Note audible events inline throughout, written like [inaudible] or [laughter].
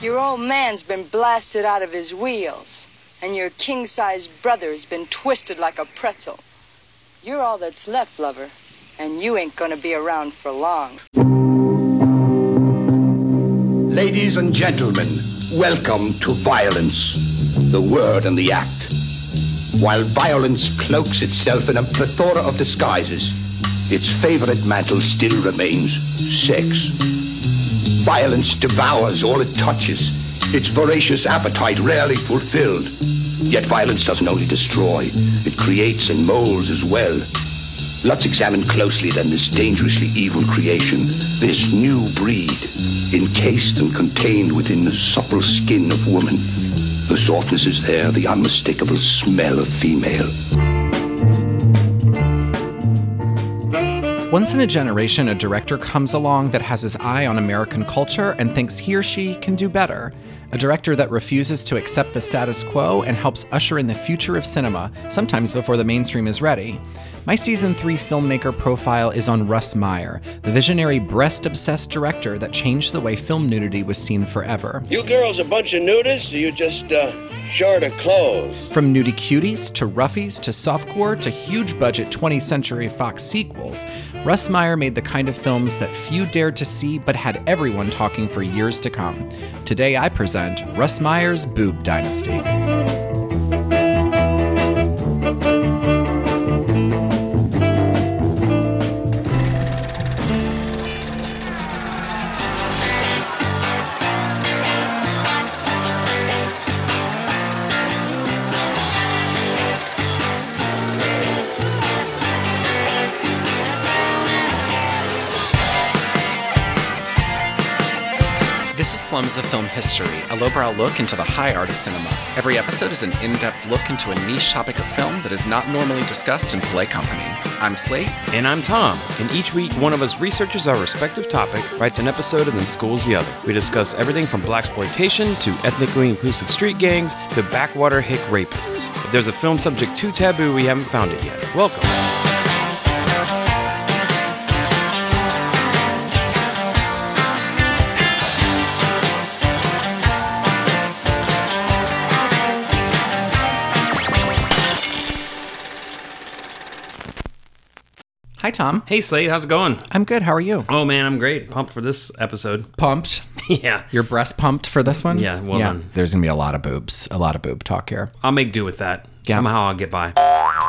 Your old man's been blasted out of his wheels, and your king sized brother's been twisted like a pretzel. You're all that's left, lover, and you ain't gonna be around for long. Ladies and gentlemen, welcome to violence, the word and the act. While violence cloaks itself in a plethora of disguises, its favorite mantle still remains sex. Violence devours all it touches, its voracious appetite rarely fulfilled. Yet violence doesn't only destroy, it creates and molds as well. Let's examine closely then this dangerously evil creation, this new breed, encased and contained within the supple skin of woman. The softness is there, the unmistakable smell of female. Once in a generation, a director comes along that has his eye on American culture and thinks he or she can do better. A director that refuses to accept the status quo and helps usher in the future of cinema, sometimes before the mainstream is ready. My season 3 filmmaker profile is on Russ Meyer, the visionary breast obsessed director that changed the way film nudity was seen forever. You girls a bunch of nudists, or you just uh, short of clothes? From nudie cuties to roughies to softcore to huge budget 20th Century Fox sequels, Russ Meyer made the kind of films that few dared to see but had everyone talking for years to come. Today I present Russ Meyer's Boob Dynasty. This is a Film History, a lowbrow look into the high art of cinema. Every episode is an in depth look into a niche topic of film that is not normally discussed in polite company. I'm Slate. And I'm Tom, and each week one of us researches our respective topic, writes an episode, and then schools the other. We discuss everything from blaxploitation to ethnically inclusive street gangs to backwater hick rapists. If there's a film subject too taboo, we haven't found it yet. Welcome. Tom. Hey Slade, how's it going? I'm good. How are you? Oh man, I'm great. Pumped for this episode. Pumped. [laughs] yeah. Your breast pumped for this one? Yeah, well done. There's going to be a lot of boobs, a lot of boob talk here. I'll make do with that. Yeah. Somehow I'll get by.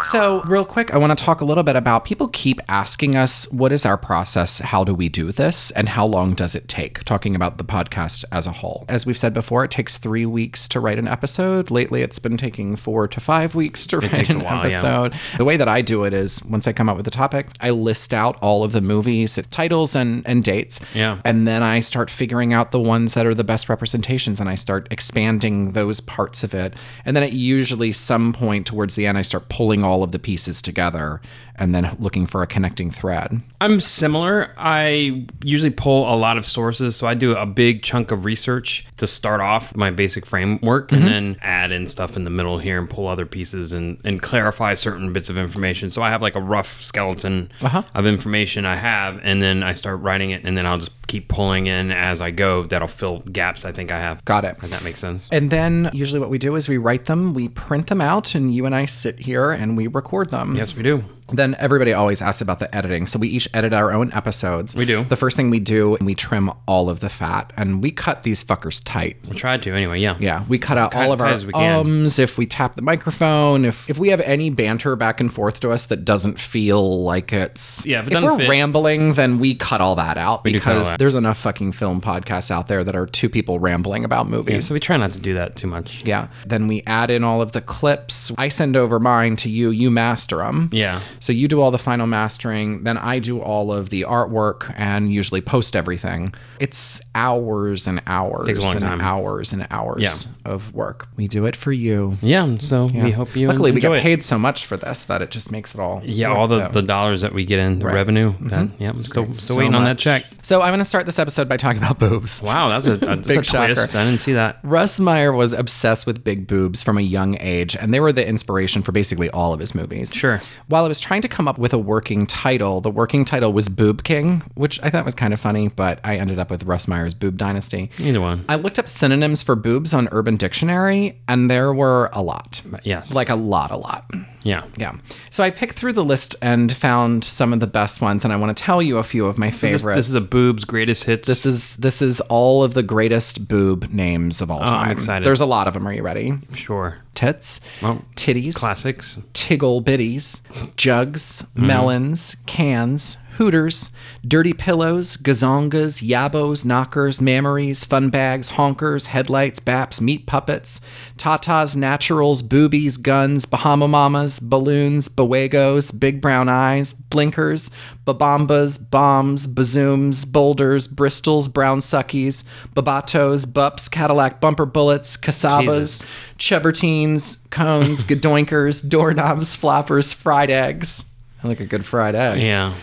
So, real quick, I want to talk a little bit about people keep asking us what is our process? How do we do this? And how long does it take? Talking about the podcast as a whole. As we've said before, it takes three weeks to write an episode. Lately, it's been taking four to five weeks to write an while, yeah. episode. The way that I do it is once I come up with a topic, I list out all of the movies, titles, and, and dates. Yeah. And then I start figuring out the ones that are the best representations and I start expanding those parts of it. And then at usually some point towards the end, I start pulling all of the pieces together and then looking for a connecting thread. I'm similar. I usually pull a lot of sources, so I do a big chunk of research to start off my basic framework and then add in stuff in the middle here and pull other pieces and, and clarify certain bits of information. So I have like a rough skeleton Uh-huh. of information I have, and then I start writing it, and then I'll just keep pulling in as I go. That'll fill gaps I think I have. Got it. If that makes sense. And then usually what we do is we write them, we print them out, and you and I sit here and we record them. Yes, we do. Then everybody always asks about the editing. So we each edit our own episodes. We do. The first thing we do, we trim all of the fat and we cut these fuckers tight. We tried to anyway. Yeah. Yeah, we cut out all of our we ums. If we tap the microphone, if if we have any banter back and forth to us that doesn't feel like it's Yeah, if it if we're fit- rambling, then we cut all that out cut because that. there's enough fucking film podcasts out there that are two people rambling about Yeah, movies. so we try not to do that too much. Yeah. Then we add in all of the clips. I send over mine to you. You master them. Yeah. So you do all the final mastering. Then I do all of the artwork and usually post everything. It's hours and hours Takes a long and time. hours and hours Yeah. of work. We do it for you. Yeah. So we hope you Luckily, we get it. paid so much for this that it just makes it all. Yeah, all the, the dollars that we get in the Right. Mm-hmm. revenue. That yeah, still great. still So waiting on that check. So I'm going to start this episode by talking about boobs. Wow, that's a, [laughs] a, that's Big a shocker. twist. I didn't see that. Russ Meyer was obsessed with big boobs from a young age, and they were the inspiration for basically all of his movies. Sure. While I was trying to come up with a working title. The working title was Boob King, which I thought was kind of funny, but I ended up with Russ Meyer's Boob Dynasty. Either one. I looked up synonyms for boobs on Urban Dictionary, and there were a lot. Yes. Like a lot, a lot. yeah. Yeah. So I picked through the list and found some of the best ones, and I want to tell you a few of my This, favorites. this is a boobs greatest hits. This is this is all of the greatest boob names of all time. Oh, I'm excited. There's a lot of them. Are you ready? sure. Tits, Oh, titties, classics. tiggle bitties, jugs, Mm-hmm. melons, cans, hooters, dirty pillows, gazongas, yabos, knockers, mammaries, fun bags, honkers, headlights, baps, meat puppets, tatas, naturals, boobies, guns, Bahama mamas, balloons, bawagos, big brown eyes, blinkers, babambas, bombs, bazooms, boulders, bristols, brown suckies, babatos, bups, Cadillac bumper bullets, casabas, Jesus. chebertines, cones, [laughs] gadoinkers, doorknobs, floppers, fried eggs. I like a good fried egg. Yeah.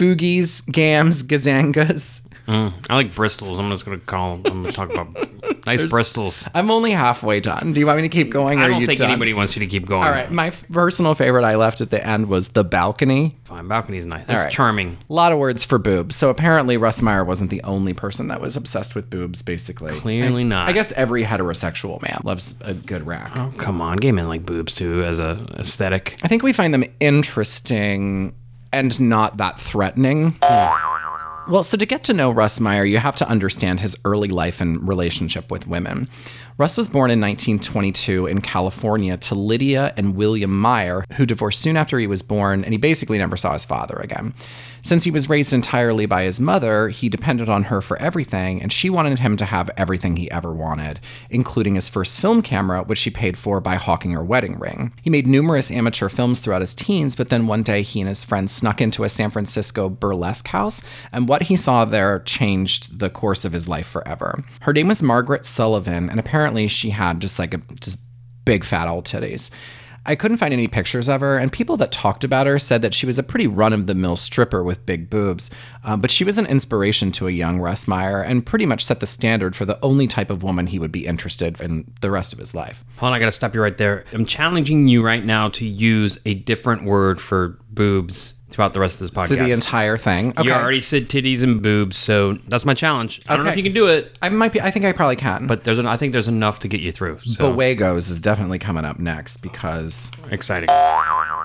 Foogies, gams, gazangas. Mm. I like Bristols. I'm just gonna call. I'm gonna talk about [laughs] nice Bristols. I'm only halfway done. Do you want me to keep going? Or I don't you think done? anybody wants you to keep going. All right, my f- personal favorite I left at the end was the balcony. Fine. Balcony's nice. That's right. charming. A lot of words for boobs. So apparently Russ Meyer wasn't the only person that was obsessed with boobs. Basically, Clearly not. I guess every heterosexual man loves a good rack. Oh, come on. Gay men like boobs too as a aesthetic. I think we find them interesting and not that threatening. Hmm. Well, so to get to know Russ Meyer, you have to understand his early life and relationship with women. Russ was born in 1922 in California to Lydia and William Meyer, who divorced soon after he was born, and he basically never saw his father again. Since he was raised entirely by his mother, he depended on her for everything, and she wanted him to have everything he ever wanted, including his first film camera, which she paid for by hawking her wedding ring. He made numerous amateur films throughout his teens, but then one day he and his friends snuck into a San Francisco burlesque house, and what he saw there changed the course of his life forever. Her name was Margaret Sullivan, and apparently she had just like a just big fat old titties. I couldn't find any pictures of her, and people that talked about her said that she was a pretty run of the mill stripper with big boobs. Um, but she was an inspiration to a young Russ Meyer and pretty much set the standard for the only type of woman he would be interested in the rest of his life. Hold on, I gotta stop you right there. I'm challenging you right now to use a different word for boobs throughout the rest of this podcast. To the entire thing. Okay. You already said titties and boobs, so that's my challenge. I don't know Okay. if you can do it, I might be. I think I probably can. but there's an, I think there's enough to get you through. So Bowagos is definitely coming up next because exciting.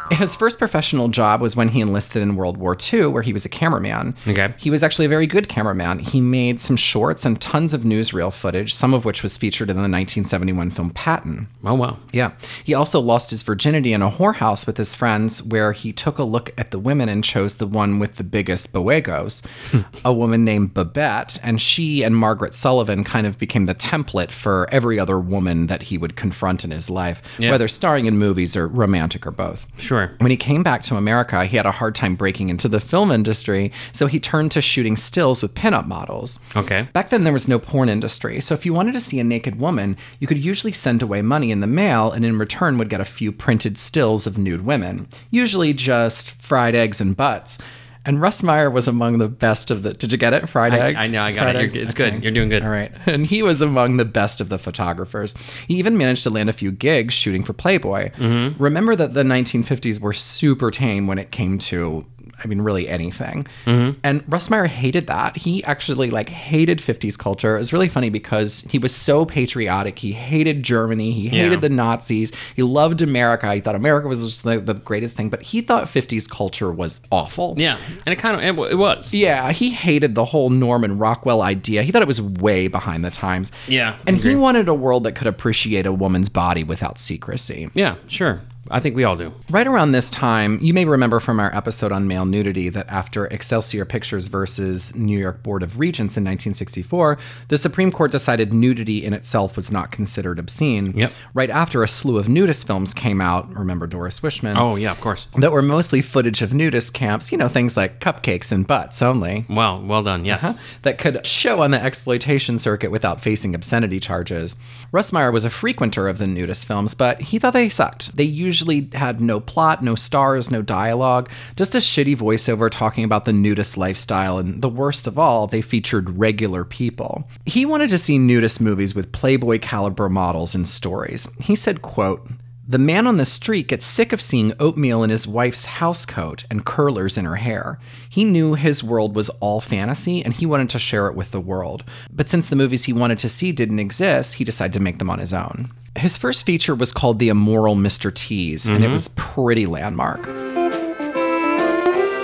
[laughs] His first professional job was when he enlisted in World War II, where he was a cameraman. Okay. He was actually a very good cameraman. He made some shorts and tons of newsreel footage, some of which was featured in the 1971 film Patton. Oh wow. Yeah. He also lost his virginity in a whorehouse with his friends, where he took a look at the women and chose the one with the biggest boegos, hmm. a woman named Babette. And she and Margaret Sullivan kind of became the template for every other woman that he would confront in his life, Yeah. whether starring in movies or romantic or both. Sure. When he came back to America, he had a hard time breaking into the film industry, so he turned to shooting stills with pinup models. Okay. Back then, there was no porn industry, so if you wanted to see a naked woman, you could usually send away money in the mail and in return would get a few printed stills of nude women, usually just fried eggs and butts. And Russ Meyer was among the best of the. Did you get it? Friday. I- I know, I got it. You're. It's good. You're doing good. All right. [laughs] And he was among the best of the photographers. He even managed to land a few gigs shooting for Playboy. Mm-hmm. Remember that the 1950s were super tame when it came to. I mean, really anything. Mm-hmm. And Russ Meyer hated that. He actually like hated 50s culture. It was really funny because he was so patriotic. He hated Germany. He hated Yeah. the Nazis. He loved America. He thought America was just the, the greatest thing. But he thought 50s culture was awful. Yeah, and it kind of it, it was. Yeah, he hated the whole Norman Rockwell idea. He thought it was way behind the times. Yeah, And he wanted a world that could appreciate a woman's body without secrecy. Yeah, sure. I think we all do. Right around this time, you may remember from our episode on male nudity that after Excelsior Pictures versus New York Board of Regents in 1964, the Supreme Court decided nudity in itself was not considered obscene. Yep. Right after a slew of nudist films came out, remember Doris Wishman? Oh yeah, of course. That were mostly footage of nudist camps, you know, things like cupcakes and butts only. Well, well done. Yes. Uh-huh. that could show on the exploitation circuit without facing obscenity charges. Russ Meyer was a frequenter of the nudist films, but he thought they sucked. They usually had no plot, no stars, no dialogue, just a shitty voiceover talking about the nudist lifestyle, and the worst of all, they featured regular people. He wanted to see nudist movies with Playboy caliber models and stories. He said, quote, The man on the street gets sick of seeing oatmeal in his wife's housecoat and curlers in her hair. He knew his world was all fantasy and he wanted to share it with the world. But since the movies he wanted to see didn't exist, he decided to make them on his own. His first feature was called The Immoral Mr. Teas, and it mm-hmm. was pretty landmark.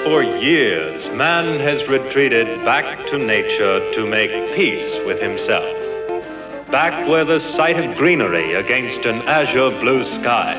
For years, man has retreated back to nature to make peace with himself. Back where the sight of greenery against an azure blue sky,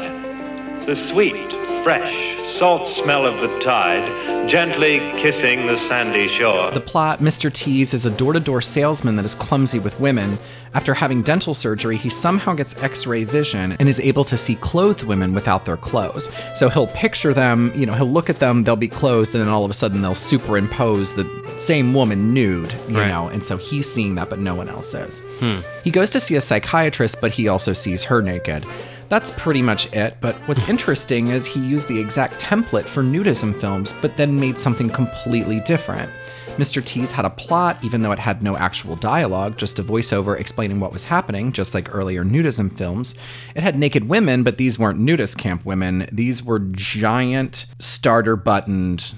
the sweet, fresh, salt smell of the tide gently kissing the sandy shore. The plot Mr. Teas is a door to door salesman that is clumsy with women. After having dental surgery, he somehow gets x ray vision and is able to see clothed women without their clothes. So he'll picture them, you know, he'll look at them, they'll be clothed, and then all of a sudden they'll superimpose the same woman nude, you Right. know, and so he's seeing that, but no one else is. Hmm. He goes to see a psychiatrist, but he also sees her naked. That's pretty much it, but what's [laughs] interesting is he used the exact template for nudism films, but then made something completely different. Mr. Teas had a plot, even though it had no actual dialogue, just a voiceover explaining what was happening, just like earlier nudism films. It had naked women, but these weren't nudist camp women. These were giant, starter buttoned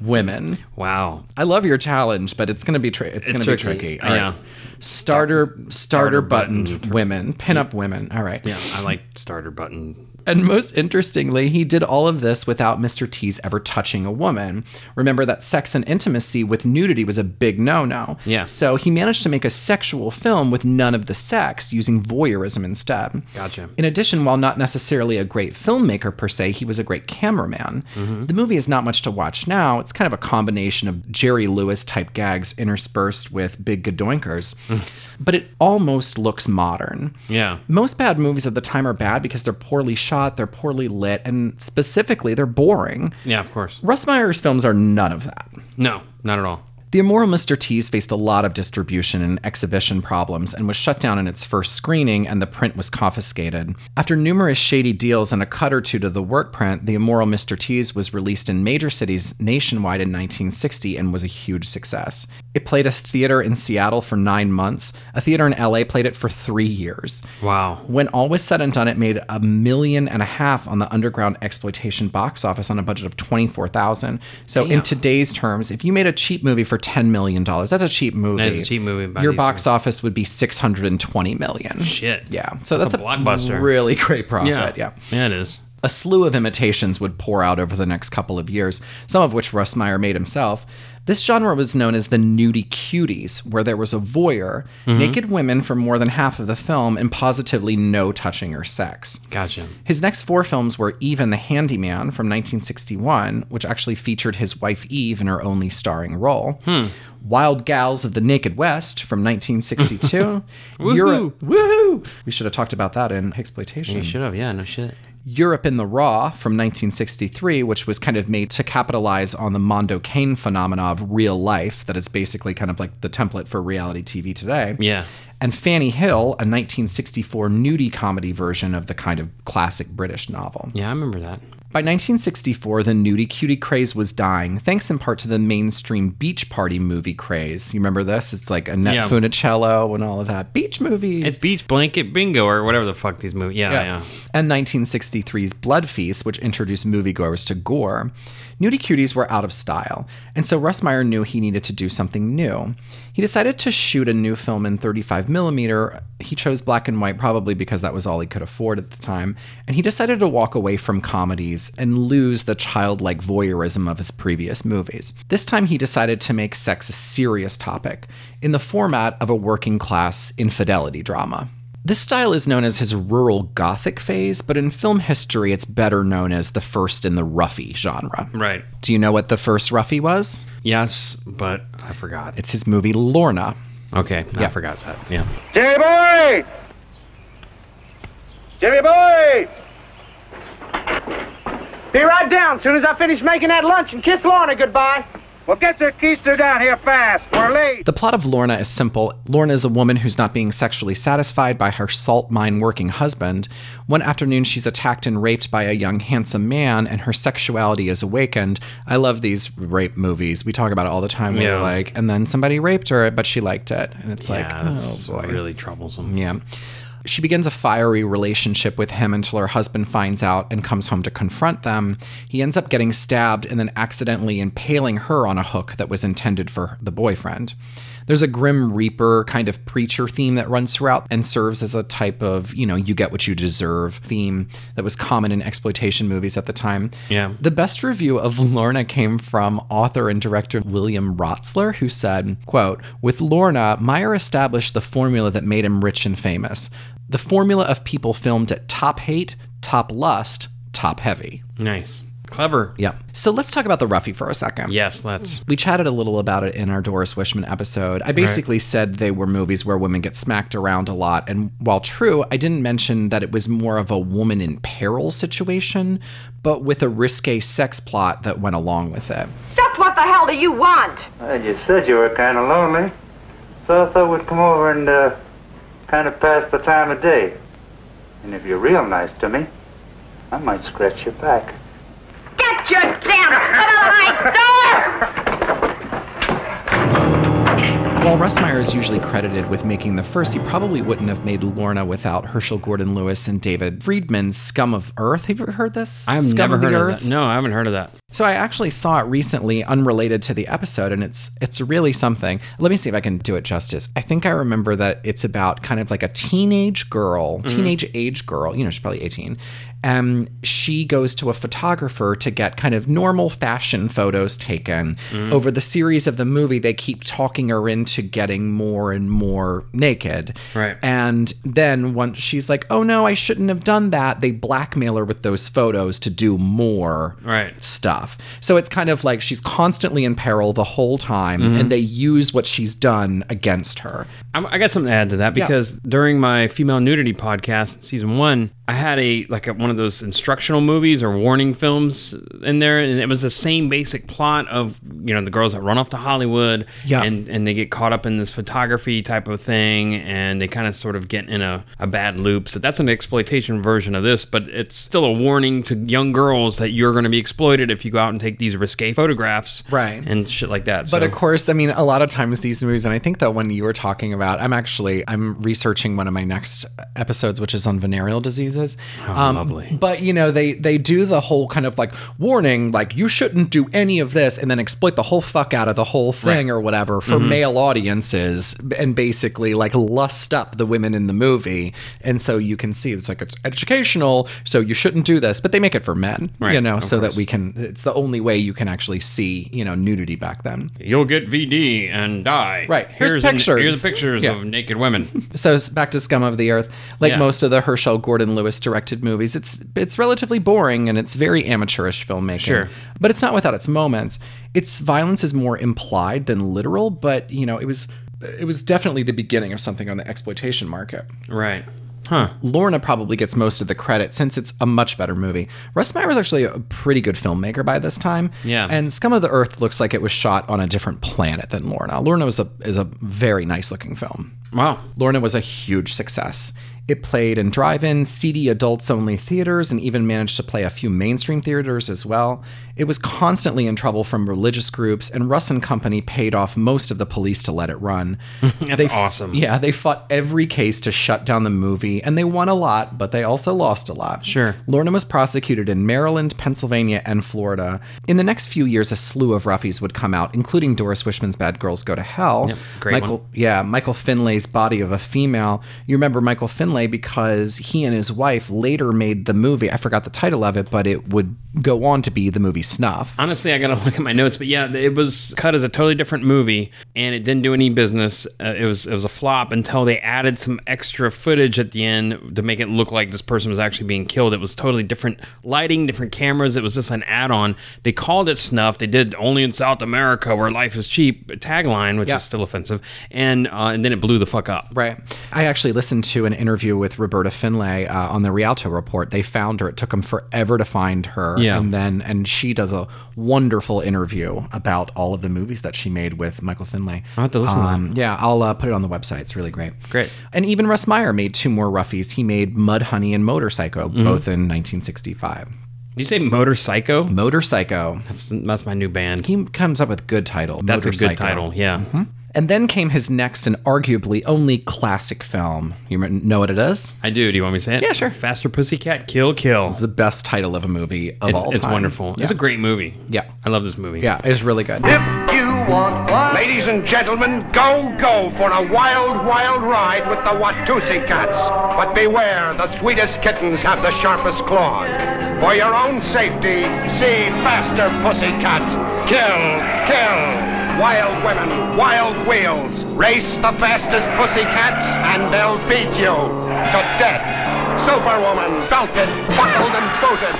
women. Wow. I love your challenge, but it's gonna be tri- it's, It's gonna tricky. be tricky. All right. Yeah. Starter starter buttoned buttoned. women, pinup women. All right. Yeah, I like starter button. And most interestingly, he did all of this without Mr. Teas ever touching a woman. Remember that sex and intimacy with nudity was a big no no. Yeah. So he managed to make a sexual film with none of the sex, using voyeurism instead. Gotcha. In addition, while not necessarily a great filmmaker per se, he was a great cameraman. Mm-hmm. The movie is not much to watch now. It's kind of a combination of Jerry Lewis type gags interspersed with big gadoinkers. Mm. [laughs] but it almost looks modern. Yeah. Most bad movies of the time are bad because they're poorly shot, they're poorly lit, and specifically, they're boring. Yeah, of course. Russ Meyer's films are none of that. No, not at all. The Immoral Mr. Teas faced a lot of distribution and exhibition problems and was shut down in its first screening, and the print was confiscated. After numerous shady deals and a cut or two to the work print, The Immoral Mr. Teas was released in major cities nationwide in 1960 and was a huge success. It played a theater in Seattle for nine months. A theater in LA played it for three years. Wow. When all was said and done, it made a million and a half on the underground exploitation box office on a budget of twenty four thousand. So in today's terms, if you made a cheap movie for ten million dollars, that's a cheap movie. That is a cheap movie Your box office would be six hundred and twenty million. Shit. Yeah. So that's, That's a blockbuster. Really great profit. Yeah. yeah. Yeah, it is. A slew of imitations would pour out over the next couple of years, some of which Russ Meyer made himself. This genre was known as the nudie cuties, where there was a voyeur, mm-hmm. naked women for more than half of the film, and positively no touching or sex. Gotcha. His next four films were Eve and the Handyman from 1961, which actually featured his wife Eve in her only starring role. Hmm. Wild Gals of the Naked West from 1962. [laughs] Europe, woohoo! We should have talked about that in exploitation. You should have. Yeah, no shit. Europe in the Raw from 1963, which was kind of made to capitalize on the Mondo Cane phenomena of real life, that is basically kind of like the template for reality TV today. Yeah. And Fanny Hill, a 1964 nudie comedy version of the kind of classic British novel. Yeah, I remember that. By 1964, the nudie cutie craze was dying, thanks in part to the mainstream beach party movie craze. You remember this? It's like Annette Yeah. Funicello and all of that. Beach movies. It's Beach Blanket Bingo or whatever the fuck these movies. Yeah, yeah. yeah. And 1963's Blood Feast, which introduced moviegoers to gore. Nudie cuties were out of style, and so Russ Meyer knew he needed to do something new. He decided to shoot a new film in 35 millimeter. He chose black and white probably because that was all he could afford at the time, and he decided to walk away from comedies and lose the childlike voyeurism of his previous movies. This time he decided to make sex a serious topic in the format of a working class infidelity drama. This style is known as his rural gothic phase, but in film history, it's better known as the first in the roughy genre. Right. Do you know what the first roughy was? Yes, but I forgot. It's his movie Lorna. Okay, yeah. I forgot that. Yeah. Jimmy boy! Jimmy boy! Be right down soon as I finish making that lunch and kiss Lorna goodbye. Well, get your keister down here fast. We're late. The plot of Lorna is simple. Lorna is a woman who's not being sexually satisfied by her salt mine working husband. One afternoon, she's attacked and raped by a young, handsome man, and her sexuality is awakened. I love these rape movies. We talk about it all the time. Yeah. we're like, and then somebody raped her, but she liked it. And it's like, oh that's boy. really troublesome. Yeah. She begins a fiery relationship with him until her husband finds out and comes home to confront them. He ends up getting stabbed and then accidentally impaling her on a hook that was intended for the boyfriend. There's a Grim Reaper kind of preacher theme that runs throughout and serves as a type of, you know, you get what you deserve theme that was common in exploitation movies at the time. Yeah. The best review of [laughs] Lorna came from author and director William Rotsler, who said, quote, With Lorna, Meyer established the formula that made him rich and famous. The formula of people filmed at top hate, top lust, top heavy. Nice. Clever. Yeah. So let's talk about the roughie for a second. Yes, let's. We chatted a little about it in our Doris Wishman episode. I basically said they were movies where women get smacked around a lot. And while true, I didn't mention that it was more of a woman in peril situation, but with a risque sex plot that went along with it. Just what the hell do you want? Well, you said you were kind of lonely, so I thought we'd come over and uh, kind of pass the time of day. And if you're real nice to me, I might scratch your back. Get your damn foot out of my door! While Russ Meyer is usually credited with making the first, he probably wouldn't have made Lorna without Herschel Gordon Lewis and David Friedman's Scum of Earth. Have you ever heard this? I've Scum never of the heard Earth? of that. No, I haven't heard of that. So I actually saw it recently, unrelated to the episode, and it's it's really something. Let me see if I can do it justice. I think I remember that it's about kind of like a teenage girl, mm-hmm. teenage age girl. You know, she's probably eighteen. And she goes to a photographer to get kind of normal fashion photos taken. Mm-hmm. Over the series of the movie, they keep talking her into getting more and more naked. Right. And then once she's like, "Oh no, I shouldn't have done that," they blackmail her with those photos to do more Right. stuff. So it's kind of like she's constantly in peril the whole time, and mm-hmm. they use what she's done against her. I got something to add to that Yeah. because during my female nudity podcast, season one, I had a like a, one of those instructional movies or warning films in there, and it was the same basic plot of you know the girls that run off to Hollywood, Yeah. and and they get caught up in this photography type of thing, and they kind of sort of get in a, a bad loop. So that's an exploitation version of this, but it's still a warning to young girls that you're going to be exploited if you go out and take these risque photographs, Right. and shit like that. But so. of course, I mean, a lot of times these movies, and I think that when you were talking about, I'm actually I'm researching one of my next episodes, which is on venereal diseases. Um, lovely. But you know, they they do the whole kind of like warning, like you shouldn't do any of this, and then exploit the whole fuck out of the whole thing Right. or whatever for male audiences, and basically like lust up the women in the movie. And so you can see it's like it's educational, so you shouldn't do this, but they make it for men, you know, of so that we can. It's the only way you can actually see, you know, nudity back then. You'll get VD and die. Right. Here's an- pictures. here's the pictures Yeah. of naked women. [laughs] So back to Scum of the Earth. Like Yeah. most of the Herschel Gordon Lewis directed movies, it's it's relatively boring and it's very amateurish filmmaking. Sure. But it's not without its moments. Its violence is more implied than literal, but you know, it was it was definitely the beginning of something on the exploitation market. right. Huh. Lorna probably gets most of the credit since it's a much better movie. Russ Meyer was actually a pretty good filmmaker by this time. Yeah. And Scum of the Earth looks like it was shot on a different planet than Lorna. Lorna was a is a very nice looking film. Wow. Lorna was a huge success. It played in drive in, seedy adults only theaters, and even managed to play a few mainstream theaters as well. It was constantly in trouble from religious groups, and Russ and Company paid off most of the police to let it run. [laughs] That's awesome. Yeah, they fought every case to shut down the movie, and they won a lot, but they also lost a lot. Sure. Lorna was prosecuted in Maryland, Pennsylvania, and Florida. In the next few years, a slew of roughies would come out, including Doris Wishman's Bad Girls Go to Hell. Yep, great Michael, one. yeah, Michael Findlay's Body of a Female. You remember Michael Findlay because he and his wife later made the movie. I forgot the title of it, but it would go on to be the movie Snuff. Honestly, I gotta [laughs] look at my notes, but yeah, it was cut as a totally different movie, and it didn't do any business. Uh, it was it was a flop until they added some extra footage at the end to make it look like this person was actually being killed. It was totally different lighting, different cameras. It was just an add-on. They called it Snuff. They did only in South America where life is cheap tagline, which Yeah. is still offensive, and uh, and then it blew the fuck up. Right. I actually listened to an interview with Roberta Findlay uh, on the Rialto Report. They found her. It took them forever to find her. Yeah. And then, and she does a wonderful interview about all of the movies that she made with Michael Findlay. I'll have to listen to um, Yeah, I'll uh, put it on the website. It's really great. Great. And even Russ Meyer made two more roughies. He made Mud Honey and Motor Psycho, Mm-hmm. both in 1965. Did you say Motor Psycho? Motor Psycho. That's, that's my new band. He comes up with good title. That's a good title. Yeah. And then came his next and arguably only classic film. You know what it is? I do. Do you want me to say it? Yeah, sure. Faster Pussycat Kill Kill. It's the best title of a movie of It's, all it's time. It's wonderful. It's a great movie. Yeah. I love this movie. Yeah, it's really good. If you want one, ladies and gentlemen, go, go for a wild, wild ride with the Watusi cats. But beware, the sweetest kittens have the sharpest claws. For your own safety, see Faster Pussycat. Kill, kill. Wild women, wild wheels. Race the fastest pussycats, and they'll beat you to death. Superwoman, belted, buckled, and booted.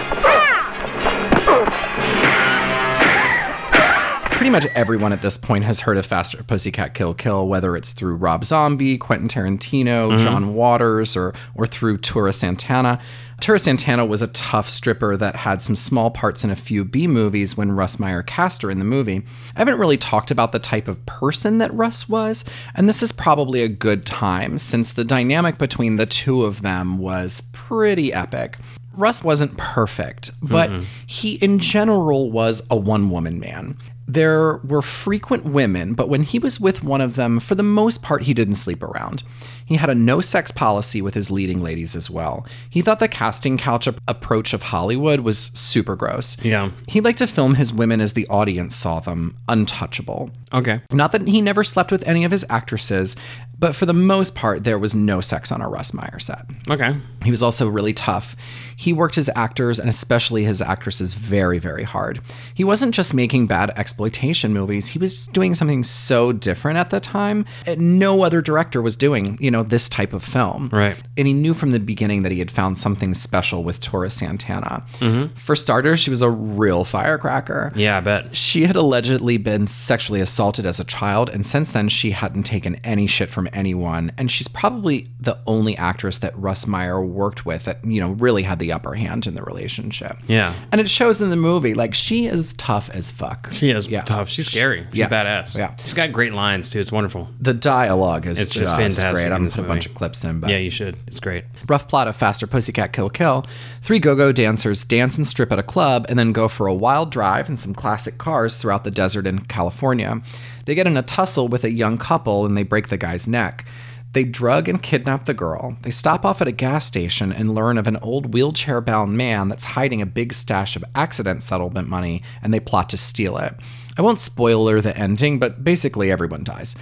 Pretty much everyone at this point has heard of Faster Pussycat Kill Kill, whether it's through Rob Zombie, Quentin Tarantino, mm-hmm. John Waters, or or through Tura Santana. Tura Santana was a tough stripper that had some small parts in a few B movies when Russ Meyer cast her in the movie. I haven't really talked about the type of person that Russ was, and this is probably a good time since the dynamic between the two of them was pretty epic. Russ wasn't perfect, but he in general was a one woman man. There were frequent women, but when he was with one of them, for the most part, he didn't sleep around. He had a no sex policy with his leading ladies as well. He thought the casting couch ap- approach of Hollywood was super gross. Yeah. He liked to film his women as the audience saw them, untouchable. Okay. Not that he never slept with any of his actresses, but for the most part, there was no sex on a Russ Meyer set. Okay. He was also really tough. He worked his actors and especially his actresses very, very hard. He wasn't just making bad exploitation movies, he was doing something so different at the time. and No other director was doing, you know, this type of film. Right. And he knew from the beginning that he had found something special with Tura Santana. Mm-hmm. For starters, she was a real firecracker. Yeah, I bet. She had allegedly been sexually assaulted as a child, and since then she hadn't taken any shit from anyone. And she's probably the only actress that Russ Meyer worked with that, you know, really had the upper hand in the relationship. Yeah. And it shows in the movie. Like, she is tough as fuck. She is Yeah. tough. She's scary. She's Yeah. badass. Yeah. She's got great lines too. It's wonderful. The dialogue is It's just fantastic great. I'm gonna put a bunch of clips in, but Yeah, you should. It's great. rough plot of Faster Pussycat Kill Kill. Three go go dancers dance and strip at a club and then go for a wild drive in some classic cars throughout the desert in California. They get in a tussle with a young couple and they break the guy's neck. They drug and kidnap the girl. They stop off at a gas station and learn of an old wheelchair bound man that's hiding a big stash of accident settlement money and they plot to steal it. I won't spoiler the ending, but basically everyone dies.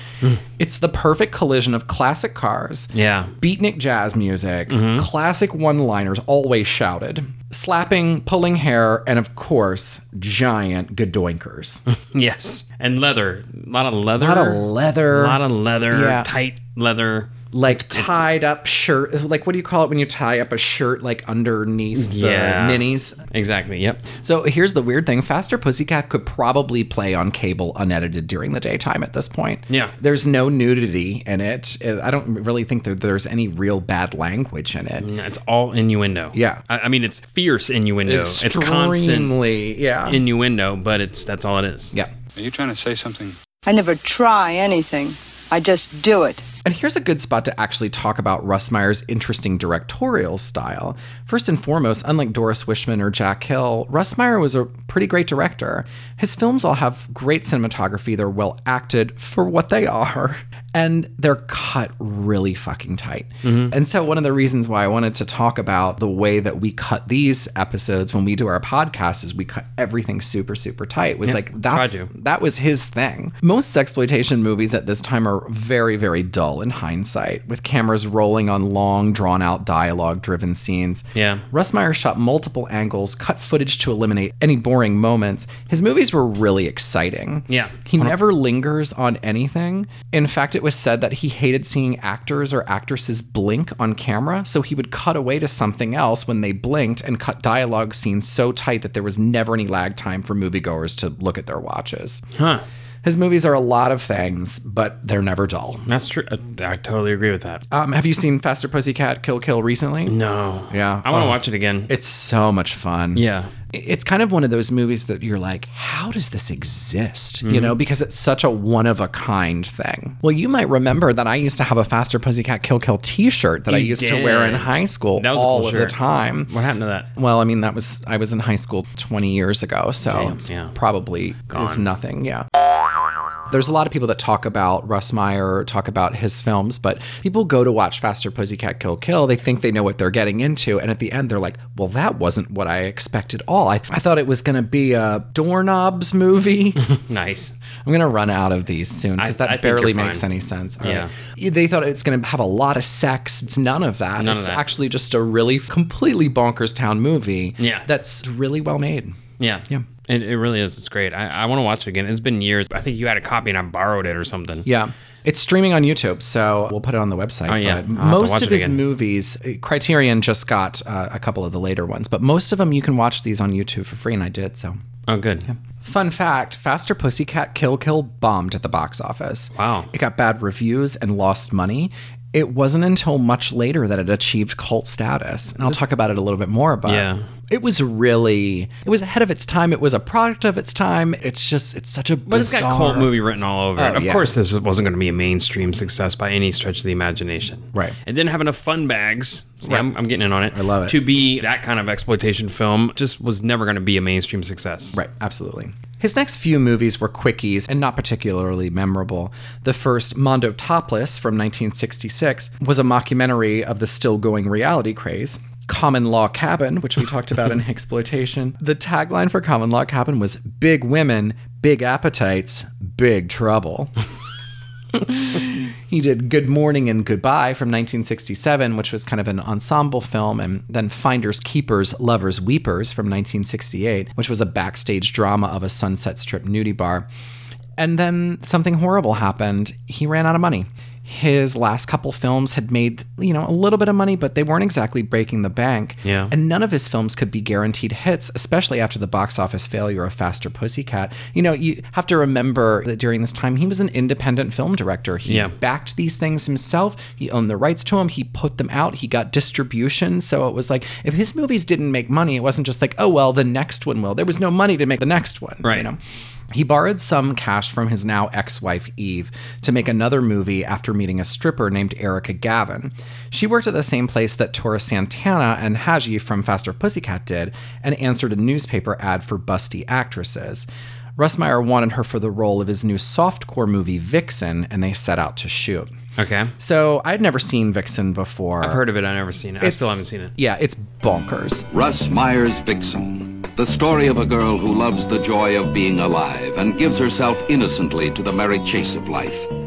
it's the perfect collision of classic cars, Yeah. beatnik jazz music, Mm-hmm. classic one liners, always shouted, slapping, pulling hair, and of course, giant gadoinkers. [laughs] Yes. And leather. A lot of leather. A lot of leather. A lot of leather. Yeah. Tight leather. Like tied up shirt. Like, what do you call it when you tie up a shirt like underneath the Yeah. ninnies? Exactly. Yep. So here's the weird thing Faster Pussycat could probably play on cable unedited during the daytime at this point. Yeah. There's no nudity in it. Uh, I don't really think that there's any real bad language in it. Mm, it's all innuendo. Yeah. I, I mean, it's fierce innuendo. It's constant Extremely, yeah. innuendo, but it's that's all it is. yeah. Are you trying to say something? I never try anything. I just do it. And here's a good spot to actually talk about Russ Meyer's interesting directorial style. First and foremost, unlike Doris Wishman or Jack Hill, Russ Meyer was a pretty great director. His films all have great cinematography, they're well acted for what they are, and they're cut really fucking tight. And so, one of the reasons why I wanted to talk about the way that we cut these episodes when we do our podcast is we cut everything super, super tight. Was like, that's that was his thing. Most exploitation movies at this time are very, very dull in hindsight, with cameras rolling on long, drawn out dialogue driven scenes. Yeah. Russ Meyer shot multiple angles, cut footage to eliminate any boring moments. His movies were really exciting. Yeah. He never lingers on anything. In fact, it was said that he hated seeing actors or actresses blink on camera, so he would cut away to something else when they blinked and cut dialogue scenes so tight that there was never any lag time for moviegoers to look at their watches. Huh. His movies are a lot of things, but they're never dull. That's true. I, I totally agree with that. Um, have you seen Faster Pussycat Kill Kill recently? No. Yeah. I want to Oh. watch it again. It's so much fun. yeah. It's kind of one of those movies that you're like, how does this exist? You know, mm-hmm. because it's such a one of a kind thing. Well, you might remember that I used to have a Faster Pussycat Kill Kill t shirt that I You used to wear in high school That was a all cool of the time. What happened to that? Well, I mean, that was, I was in high school 20 years ago, so Damn, yeah. probably is Gone. nothing. Yeah. There's a lot of people that talk about Russ Meyer, talk about his films, but people go to watch Faster Pussycat Kill Kill. They think they know what they're getting into. And at the end, they're like, well, that wasn't what I expected at all. I, I thought it was going to be a doorknobs movie. [laughs] [laughs] Nice. I'm going to run out of these soon because I- I that barely makes any sense. All Yeah. right. They thought it's going to have a lot of sex. It's none of that. None of it's that. actually just a really completely bonkers town movie. Yeah. That's really well made. Yeah. Yeah. It, it really is. It's great. I, I want to watch it again. It's been years. I think you had a copy and I borrowed it or something. Yeah. It's streaming on YouTube, so we'll put it on the website. Oh, yeah. but I'll have to most of his again. movies, uh, Criterion just got uh, a couple of the later ones, but most of them you can watch these on YouTube for free, and I did. So, Oh, good. fun fact: Faster Pussycat Kill Kill bombed at the box office. Wow. It got bad reviews and lost money. It wasn't until much later that it achieved cult status, and I'll talk about it a little bit more. But Yeah. It was really, it was ahead of its time. It was a product of its time. It's just, it's such a But it's got bizarre- cult movie written all over it. Oh, Of yeah. course, this wasn't going to be a mainstream success by any stretch of the imagination. Right. It didn't have enough fun bags. See, Right. I'm, I'm getting in on it. I love it. To be that kind of exploitation film just was never going to be a mainstream success. Right, absolutely. His next few movies were quickies and not particularly memorable. The first, Mondo Topless from 1966, was a mockumentary of the still going reality craze. Common Law Cabin, which we talked about in [laughs] Exploitation. The tagline for Common Law Cabin was Big Women, Big Appetites, Big Trouble. [laughs] He did Good Morning and Goodbye from 1967, which was kind of an ensemble film, and then Finders Keepers, Lovers Weepers from 1968, which was a backstage drama of a Sunset Strip nudie bar. And then something horrible happened. He ran out of money. His last couple films had made, you know, a little bit of money, but they weren't exactly breaking the bank. Yeah. And none of his films could be guaranteed hits, especially after the box office failure of Faster Pussycat. You know, you have to remember that during this time, he was an independent film director. He Yeah. backed these things himself. He owned the rights to them. He put them out. He got distribution. So it was like, if his movies didn't make money, it wasn't just like, oh, well, the next one will. There was no money to make the next one. Right. You know? He borrowed some cash from his now ex wife, Eve, to make another movie after meeting a stripper named Erica Gavin. She worked at the same place that Tura Santana and Haji from Faster Pussycat did and answered a newspaper ad for busty actresses. Russ Meyer wanted her for the role of his new softcore movie, Vixen, and they set out to shoot. Okay. So I'd never seen Vixen before. I've heard of it. I've never seen it. I still haven't seen it. Yeah, it's bonkers. Russ Meyer's Vixen, the story of a girl who loves the joy of being alive and gives herself innocently to the merry chase of life.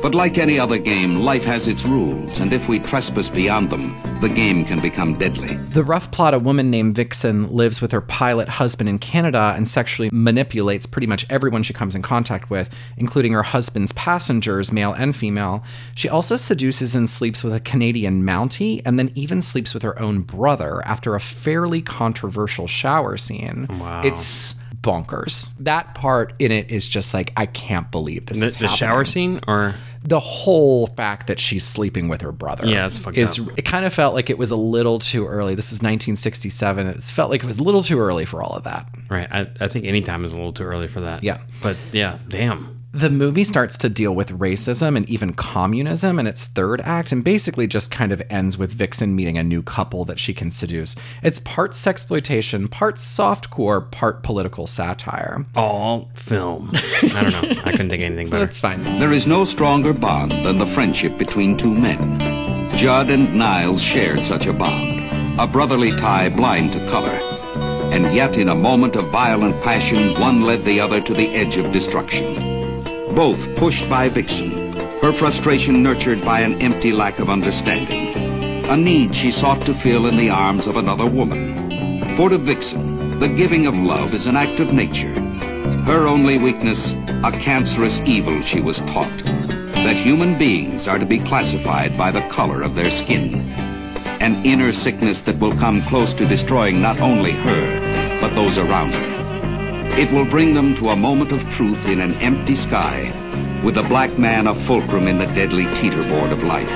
But like any other game, life has its rules, and if we trespass beyond them, the game can become deadly. The rough plot a woman named Vixen lives with her pilot husband in Canada and sexually manipulates pretty much everyone she comes in contact with, including her husband's passengers, male and female. She also seduces and sleeps with a Canadian Mountie and then even sleeps with her own brother after a fairly controversial shower scene. Wow. It's bonkers. That part in it is just like, I can't believe this The, is the shower scene or the whole fact that she's sleeping with her brother Yeah, it's fucked is up. it kind of felt like it was a little too early this was 1967 it felt like it was a little too early for all of that right? I, I think any time is a little too early for that. Yeah. But yeah, damn. The movie starts to deal with racism and even communism in its third act and basically just kind of ends with Vixen meeting a new couple that she can seduce. It's part sexploitation, part softcore, part political satire. All film. I don't know. I couldn't think of anything better. [laughs] That's fine. There is no stronger bond than the friendship between two men. Judd and Niles shared such a bond, a brotherly tie blind to color. And yet, in a moment of violent passion, one led the other to the edge of destruction. Both pushed by Vixen, her frustration nurtured by an empty lack of understanding, a need she sought to fill in the arms of another woman. For to Vixen, the giving of love is an act of nature. Her only weakness, a cancerous evil she was taught. That human beings are to be classified by the color of their skin. An inner sickness that will come close to destroying not only her, but those around her. It will bring them to a moment of truth in an empty sky, with the black man a fulcrum in the deadly teeterboard of life.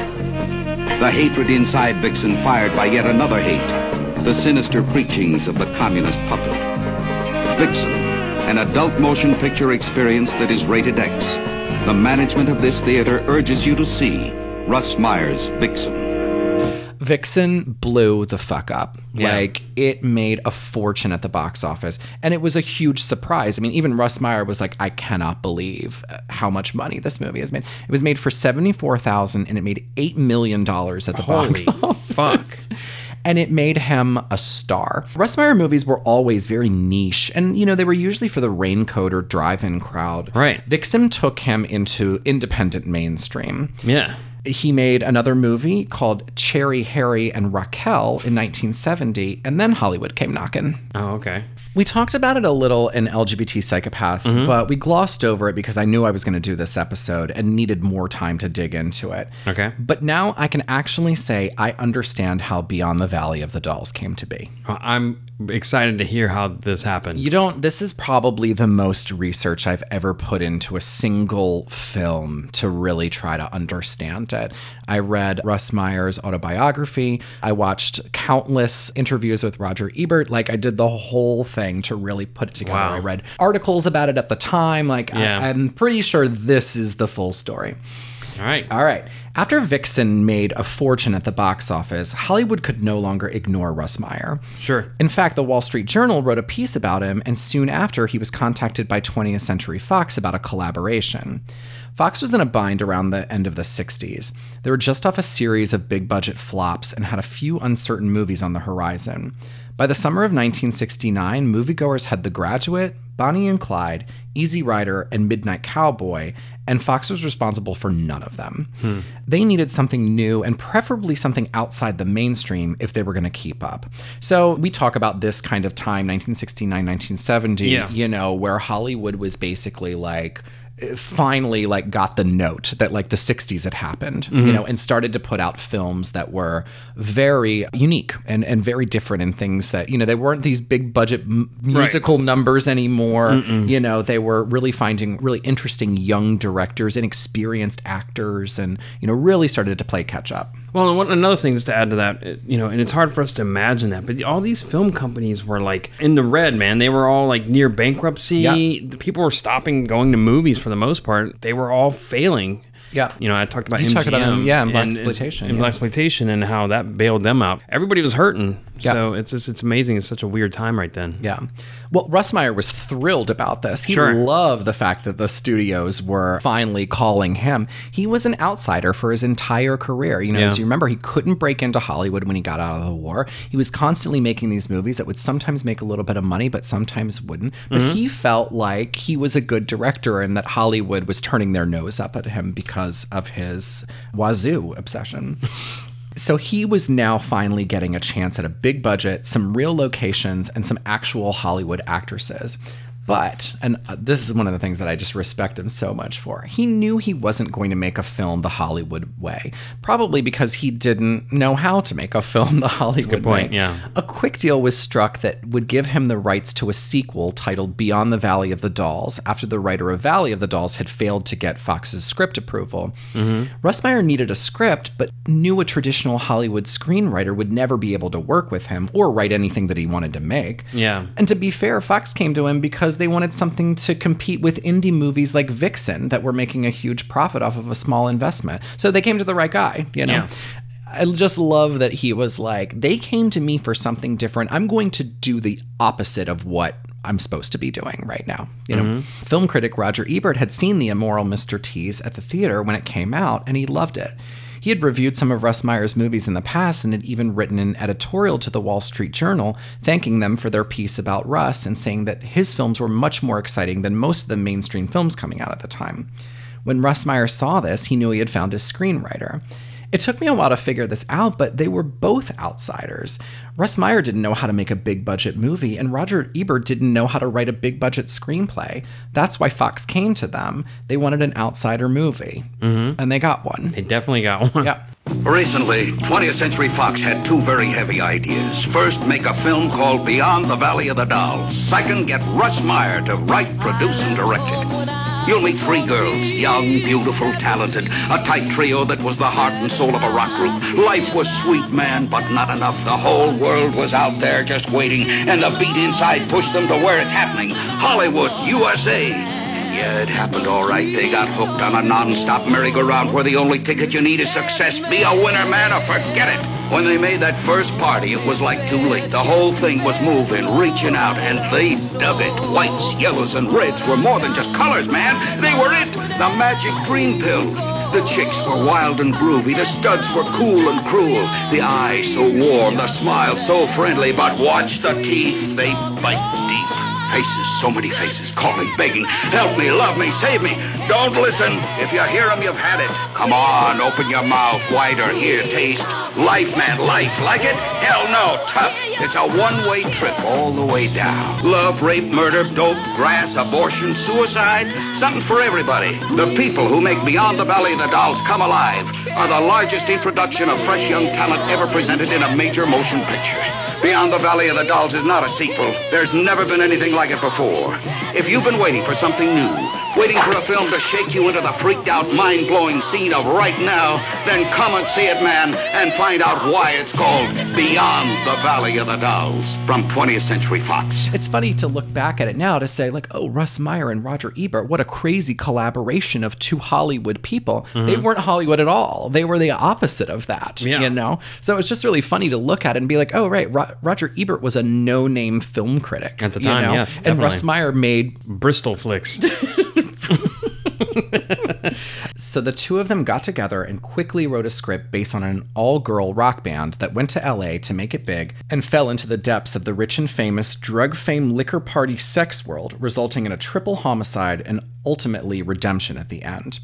The hatred inside Vixen fired by yet another hate, the sinister preachings of the communist puppet. Vixen, an adult motion picture experience that is rated X. The management of this theater urges you to see Russ Meyer's Vixen. Vixen blew the fuck up. Yeah. Like it made a fortune at the box office, and it was a huge surprise. I mean, even Russ Meyer was like, "I cannot believe uh, how much money this movie has made." It was made for seventy four thousand, and it made eight million dollars at the box Holy office. [laughs] And it made him a star. Russ Meyer movies were always very niche, and you know they were usually for the raincoat or drive-in crowd. Right. Vixen took him into independent mainstream. Yeah. He made another movie called Cherry, Harry, and Raquel in 1970, and then Hollywood came knocking. Oh, okay. We talked about it a little in LGBT Psychopaths, Mhm. but we glossed over it because I knew I was going to do this episode and needed more time to dig into it. Okay. But now I can actually say I understand how Beyond the Valley of the Dolls came to be. I'm excited to hear how this happened. You don't, this is probably the most research I've ever put into a single film to really try to understand it. I read Russ Meyer's autobiography. I watched countless interviews with Roger Ebert. Like, I did the whole thing to really put it together. Wow. I read articles about it at the time. Like, Yeah. I, I'm pretty sure this is the full story. All right. All right. After Vixen made a fortune at the box office, Hollywood could no longer ignore Russ Meyer. Sure. In fact, the Wall Street Journal wrote a piece about him, and soon after, he was contacted by 20th Century Fox about a collaboration. Fox was in a bind around the end of the 60s. They were just off a series of big budget flops and had a few uncertain movies on the horizon. By the summer of 1969, moviegoers had The Graduate, Bonnie and Clyde, Easy Rider, and Midnight Cowboy, and Fox was responsible for none of them. They needed something new and preferably something outside the mainstream if they were going to keep up. So we talk about this kind of time, 1969, 1970, Yeah. you know, where Hollywood was basically like, finally like got the note that like the 60s had happened you Mhm. know and started to put out films that were very unique and and very different in things that you know they weren't these big budget m- musical numbers anymore Mm-mm. you know they were really finding really interesting young directors inexperienced actors and you know really started to play catch up Well, and one, another thing just to add to that, it- you know, and it's hard for us to imagine that, but all these film companies were like in the red, man. They were all like near bankruptcy. Yeah. The people were stopping going to movies for the most part. They were all failing. Yeah. You know, I talked about You MGM. talked about, um, yeah, and and- Blaxploitation, And yeah. Blaxploitation and how that bailed them out. Everybody was hurting. Yeah. So it's just, it's amazing. It's such a weird time right then. Yeah. Well, Russ Meyer was thrilled about this. He Sure. loved the fact that the studios were finally calling him. He was an outsider for his entire career. You know, Yeah. as you remember, he couldn't break into Hollywood when he got out of the war. He was constantly making these movies that would sometimes make a little bit of money, but sometimes wouldn't. But Mhm. he felt like he was a good director and that Hollywood was turning their nose up at him because of his wazoo obsession. So he was now finally getting a chance at a big budget, some real locations, and some actual Hollywood actresses. But, and uh, this is one of the things that I just respect him so much for, he knew he wasn't going to make a film the Hollywood way. Probably because he didn't know how to make a film the Hollywood point, way. yeah. A quick deal was struck that would give him the rights to a sequel titled Beyond the Valley of the Dolls after the writer of Valley of the Dolls had failed to get Fox's script approval. Russ Meyer needed a script, but knew a traditional Hollywood screenwriter would never be able to work with him or write anything that he wanted to make. Yeah. And to be fair, Fox came to him because they wanted something to compete with indie movies like Vixen that were making a huge profit off of a small investment. So they came to the right guy, you know? Yeah. I just love that he was like, they came to me for something different. I'm going to do the opposite of what I'm supposed to be doing right now. You know, Mhm. film critic Roger Ebert had seen The Immoral Mr. Teas at the theater when it came out, and he loved it. He had reviewed some of Russ Meyer's movies in the past and had even written an editorial to the Wall Street Journal thanking them for their piece about Russ and saying that his films were much more exciting than most of the mainstream films coming out at the time. When Russ Meyer saw this, he knew he had found his screenwriter. It took me a while to figure this out, but they were both outsiders. Russ Meyer didn't know how to make a big budget movie, and Roger Ebert didn't know how to write a big budget screenplay. That's why Fox came to them. They wanted an outsider movie, Mhm. and they got one. They definitely got one. Yeah. Recently, 20th Century Fox had two very heavy ideas. First, make a film called Beyond the Valley of the Dolls. Second, get Russ Meyer to write, produce, and direct it. You'll meet three girls, young, beautiful, talented, a tight trio that was the heart and soul of a rock group. Life was sweet, man, but not enough. The whole world was out there just waiting, and the beat inside pushed them to where it's happening Hollywood, USA. Yeah, it happened all right. They got hooked on a non-stop merry-go-round where the only ticket you need is success. Be a winner, man, or forget it. When they made that first party, it was like too late. The whole thing was moving, reaching out, and they dug it. Whites, yellows, and reds were more than just colors, man. They were it. The magic dream pills. The chicks were wild and groovy. The studs were cool and cruel. The eyes so warm, the smile so friendly. But watch the teeth. They bite deep. Faces, so many faces, calling, begging, help me, love me, save me. Don't listen. If you hear them, you've had it. Come on, open your mouth wider. Here, taste. Life, man, life. Like it? Hell no, tough. It's a one-way trip all the way down. Love, rape, murder, dope, grass, abortion, suicide. Something for everybody. The people who make Beyond the Valley of the Dolls come alive are the largest introduction of fresh young talent ever presented in a major motion picture. Beyond the Valley of the Dolls is not a sequel. There's never been anything like it before. If you've been waiting for something new, waiting for a film to shake you into the freaked out, mind blowing scene of right now, then come and see it, man, and find out why it's called Beyond the Valley of the Dolls from 20th Century Fox. It's funny to look back at it now to say, like, oh, Russ Meyer and Roger Ebert, what a crazy collaboration of two Hollywood people. They mm-hmm. weren't Hollywood at all. They were the opposite of that, Yeah. you know? So it's just really funny to look at it and be like, oh, right, Ro- Roger Ebert was a no name film critic. At the you time, know? yes, And Russ. Meyer made Bristol flicks. [laughs] So the two of them got together and quickly wrote a script based on an all girl rock band that went to LA to make it big and fell into the depths of the rich and famous drug fame liquor party sex world, resulting in a triple homicide and ultimately redemption at the end.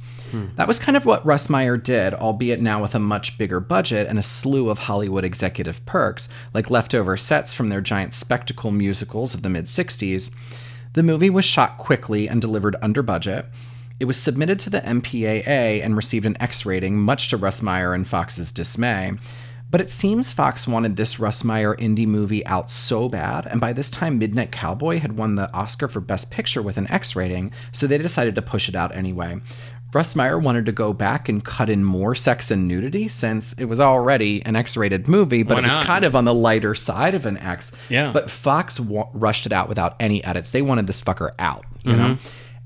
That was kind of what Russ Meyer did, albeit now with a much bigger budget and a slew of Hollywood executive perks, like leftover sets from their giant spectacle musicals of the mid 60s. The movie was shot quickly and delivered under budget. It was submitted to the MPAA and received an X rating, much to Russ Meyer and Fox's dismay. But it seems Fox wanted this Russ Meyer indie movie out so bad, and by this time, Midnight Cowboy had won the Oscar for Best Picture with an X rating, so they decided to push it out anyway. Russ Meyer wanted to go back and cut in more sex and nudity since it was already an X rated movie, but Why it was not? kind of on the lighter side of an X. Yeah. But Fox wa- rushed it out without any edits. They wanted this fucker out, you Mm-hmm. know?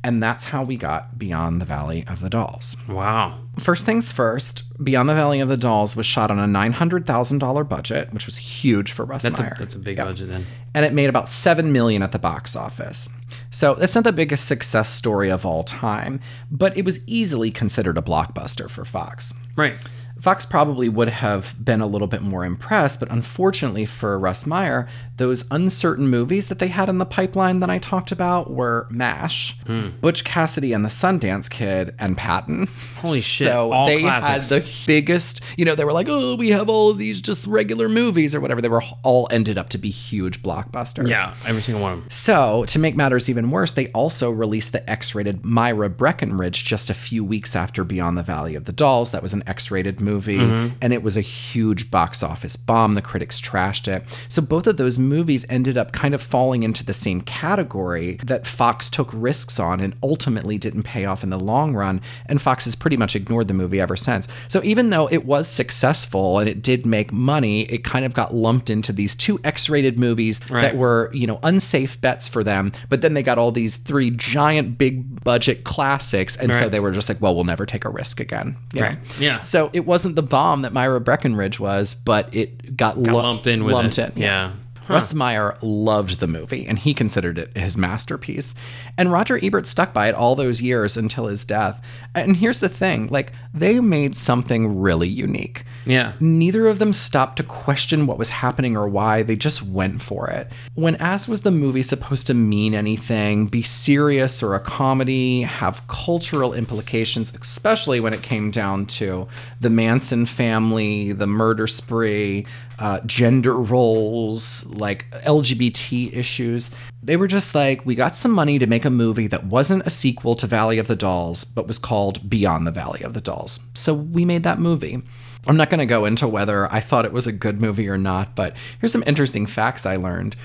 And that's how we got Beyond the Valley of the Dolls. wow. First things first, Beyond the Valley of the Dolls was shot on a $900,000 budget, which was huge for Russ That's Meyer. a, that's a big Yep. budget then. And it made about 7 million at the box office. So it's not the biggest success story of all time, but it was easily considered a blockbuster for Fox. Right. Fox probably would have been a little bit more impressed, but unfortunately for Russ Meyer, those uncertain movies that they had in the pipeline that I talked about were MASH, hmm. Butch Cassidy and the Sundance Kid, and Patton. Holy shit, So all they classics. had the biggest, you know, they were like, oh, we have all of these just regular movies or whatever. They were all ended up to be huge blockbusters. Yeah, every single one of them. So, to make matters even worse, they also released the X rated Myra Breckinridge just a few weeks after Beyond the Valley of the Dolls. That was an X rated movie, Mm-hmm. and it was a huge box office bomb. The critics trashed it. So, both of those movies ended up kind of falling into the same category that Fox took risks on and ultimately didn't pay off in the long run. And Fox has pretty much ignored the movie ever since. So, even though it was successful and it did make money, it kind of got lumped into these two X rated movies that were, you know, unsafe bets for them. But then they got all these three giant big budget classics. And so they were just like, well, we'll never take a risk again. know? Right. Yeah. So it wasn't the bomb that Myra Breckinridge was, but it got, Got lu- lumped in with lumped it. in. Yeah. Russ Meyer loved the movie and he considered it his masterpiece. And Roger Ebert stuck by it all those years until his death. And here's the thing like, they made something really unique. Yeah. Neither of them stopped to question what was happening or why, they just went for it. When asked was the movie supposed to mean anything, be serious or a comedy, have cultural implications, especially when it came down to the Manson family, the murder spree, uh, gender roles, like LGBT issues. They were just like, we got some money to make a movie that wasn't a sequel to Valley of the Dolls, but was called Beyond the Valley of the Dolls. So we made that movie. I'm not going to go into whether I thought it was a good movie or not, but here's some interesting facts I learned.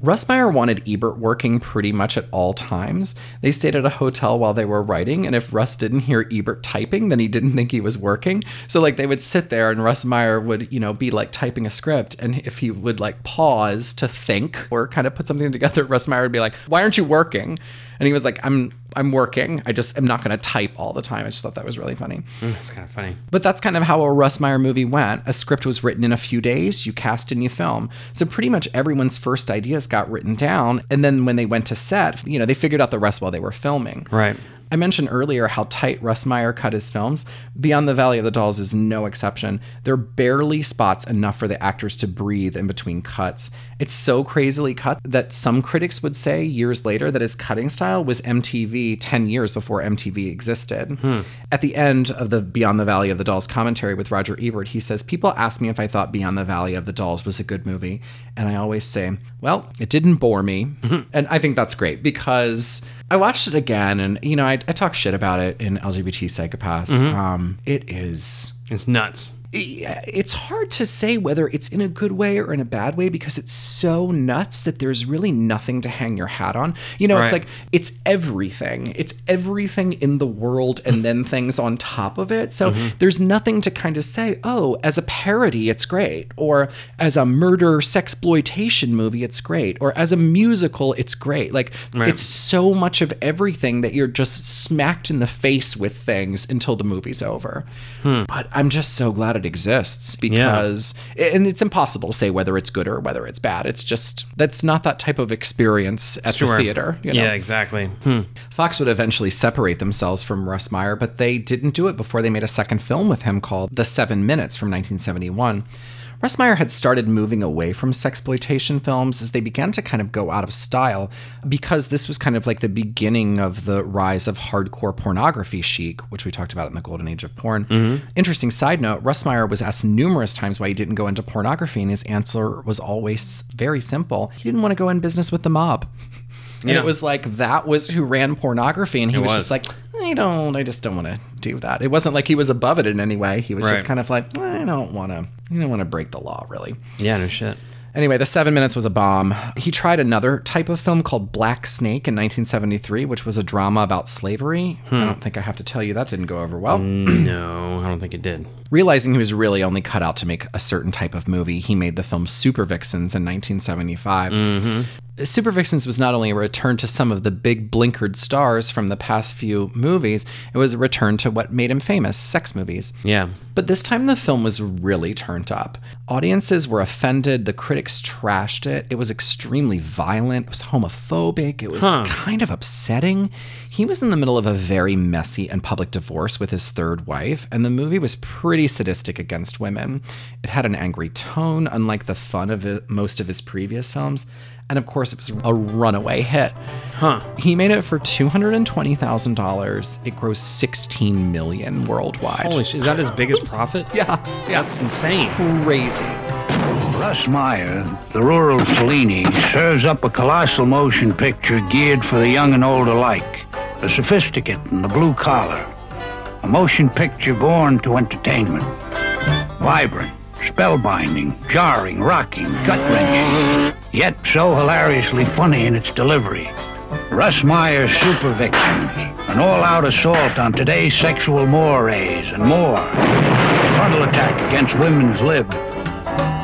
Russ Meyer wanted Ebert working pretty much at all times. They stayed at a hotel while they were writing, and if Russ didn't hear Ebert typing, then he didn't think he was working. So like they would sit there and Russ Meyer would, you know, be like typing a script, and if he would like pause to think or kind of put something together, [laughs] Russ Meyer would be like, "Why aren't you working?" And he was like, "I'm I'm working. I just am not going to type all the time. I just thought that was really funny. Mm, it's kind of funny. But that's kind of how a Russ Meyer movie went. A script was written in a few days, you cast and you film. So pretty much everyone's first ideas got written down. And then when they went to set, you know, they figured out the rest while they were filming. Right. I mentioned earlier how tight Russ Meyer cut his films. Beyond the Valley of the Dolls is no exception. There are barely spots enough for the actors to breathe in between cuts. It's so crazily cut that some critics would say years later that his cutting style was MTV 10 years before MTV existed. Hmm. At the end of the Beyond the Valley of the Dolls commentary with Roger Ebert, he says, People ask me if I thought Beyond the Valley of the Dolls was a good movie. And I always say, Well, it didn't bore me. [laughs] and I think that's great because I watched it again and, you know, I, I talk shit about it in LGBT Psychopaths. Um, it is It's nuts. It's hard to say whether it's in a good way or in a bad way because it's so nuts that there's really nothing to hang your hat on. You know, it's like it's everything. It's everything in the world and then things on top of it. So Mm-hmm. there's nothing to kind of say, "Oh, as a parody it's great," or as a murder sexploitation movie it's great, or as a musical it's great. Like Right. it's so much of everything that you're just smacked in the face with things until the movie's over. Hmm. But I'm just so glad it exists because, and it's impossible to say whether it's good or whether it's bad. It's just, that's not that type of experience at Sure. the theater. You know? Yeah, exactly. Hmm. Fox would eventually separate themselves from Russ Meyer, but they didn't do it before they made a second film with him called The Seven Minutes from 1971. Russ Meyer had started moving away from sexploitation films as they began to kind of go out of style because this was kind of like the beginning of the rise of hardcore pornography chic, which we talked about in the golden age of porn. Mm-hmm. Interesting side note Russ Meyer was asked numerous times why he didn't go into pornography, and his answer was always very simple he didn't want to go in business with the mob. And Yeah. it was like that was who ran pornography, and he was, was. just like, I don't, I just don't want to do that. It wasn't like he was above it in any way. He was just kind of like, I don't want to, I don't want to break the law, really. Yeah, no shit. Anyway, the seven minutes was a bomb. He tried another type of film called Black Snake in 1973, which was a drama about slavery. I hmm. don't think I have to tell you that didn't go over well. Mm, [clears throat] no, I don't think it did. Realizing he was really only cut out to make a certain type of movie, he made the film Super Vixens in 1975. Mm-hmm. Super Vixens was not only a return to some of the big blinkered stars from the past few movies, it was a return to what made him famous sex movies. Yeah. But this time the film was really turned up. Audiences were offended, the critics trashed it. It was extremely violent, it was homophobic, it was Huh. kind of upsetting. He was in the middle of a very messy and public divorce with his third wife, and the movie was pretty sadistic against women. It had an angry tone, unlike the fun of it, most of his previous films. And of course, it was a runaway hit. Huh. He made it for $220,000. It grossed 16 million worldwide. Holy shit. Is that his biggest [laughs] profit? Yeah, yeah. That's insane. Crazy. Russ Meyer, the rural Fellini, serves up a colossal motion picture geared for the young and old alike, the sophisticate and the blue collar. A motion picture born to entertainment. Vibrant, spellbinding, jarring, rocking, gut wrenching, yet so hilariously funny in its delivery. Russ Meyer's Super Vixens, an all out assault on today's sexual mores and more. A frontal attack against women's lib,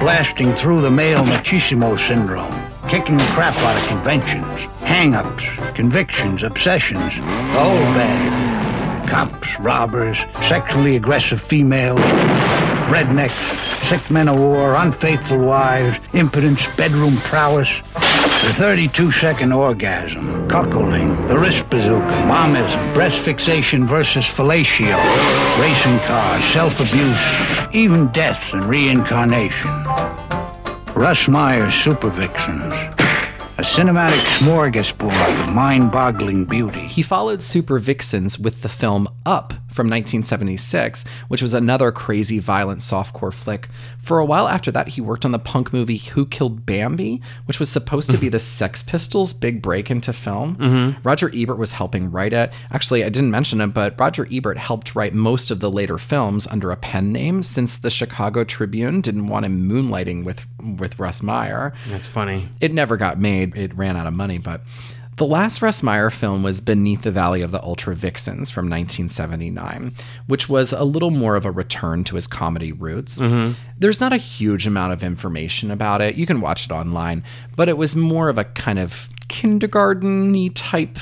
blasting through the male machismo syndrome, kicking the crap out of conventions, hang-ups, convictions, obsessions, the whole bag. Cops, robbers, sexually aggressive females, rednecks, sick men of war, unfaithful wives, impotence, bedroom prowess, the 32-second orgasm, cuckolding, the wrist bazooka, momism, breast fixation versus fellatio, racing cars, self-abuse, even death and reincarnation. Russ Meyer's Super Vixens. A cinematic smorgasbord of mind-boggling beauty. He followed Super Vixens with the film Up from 1976, which was another crazy, violent softcore flick. For a while after that, he worked on the punk movie Who Killed Bambi, which was supposed to be the [laughs] Sex Pistols' big break into film. Mm-hmm. Roger Ebert was helping write it. Actually, I didn't mention it, but Roger Ebert helped write most of the later films under a pen name since the Chicago Tribune didn't want him moonlighting with, with Russ Meyer. That's funny. It never got made. It ran out of money, but the last Russ Meyer film was Beneath the Valley of the Ultra Vixens from 1979, which was a little more of a return to his comedy roots. Mm-hmm. There's not a huge amount of information about it. You can watch it online, but it was more of a kind of kindergarten-y type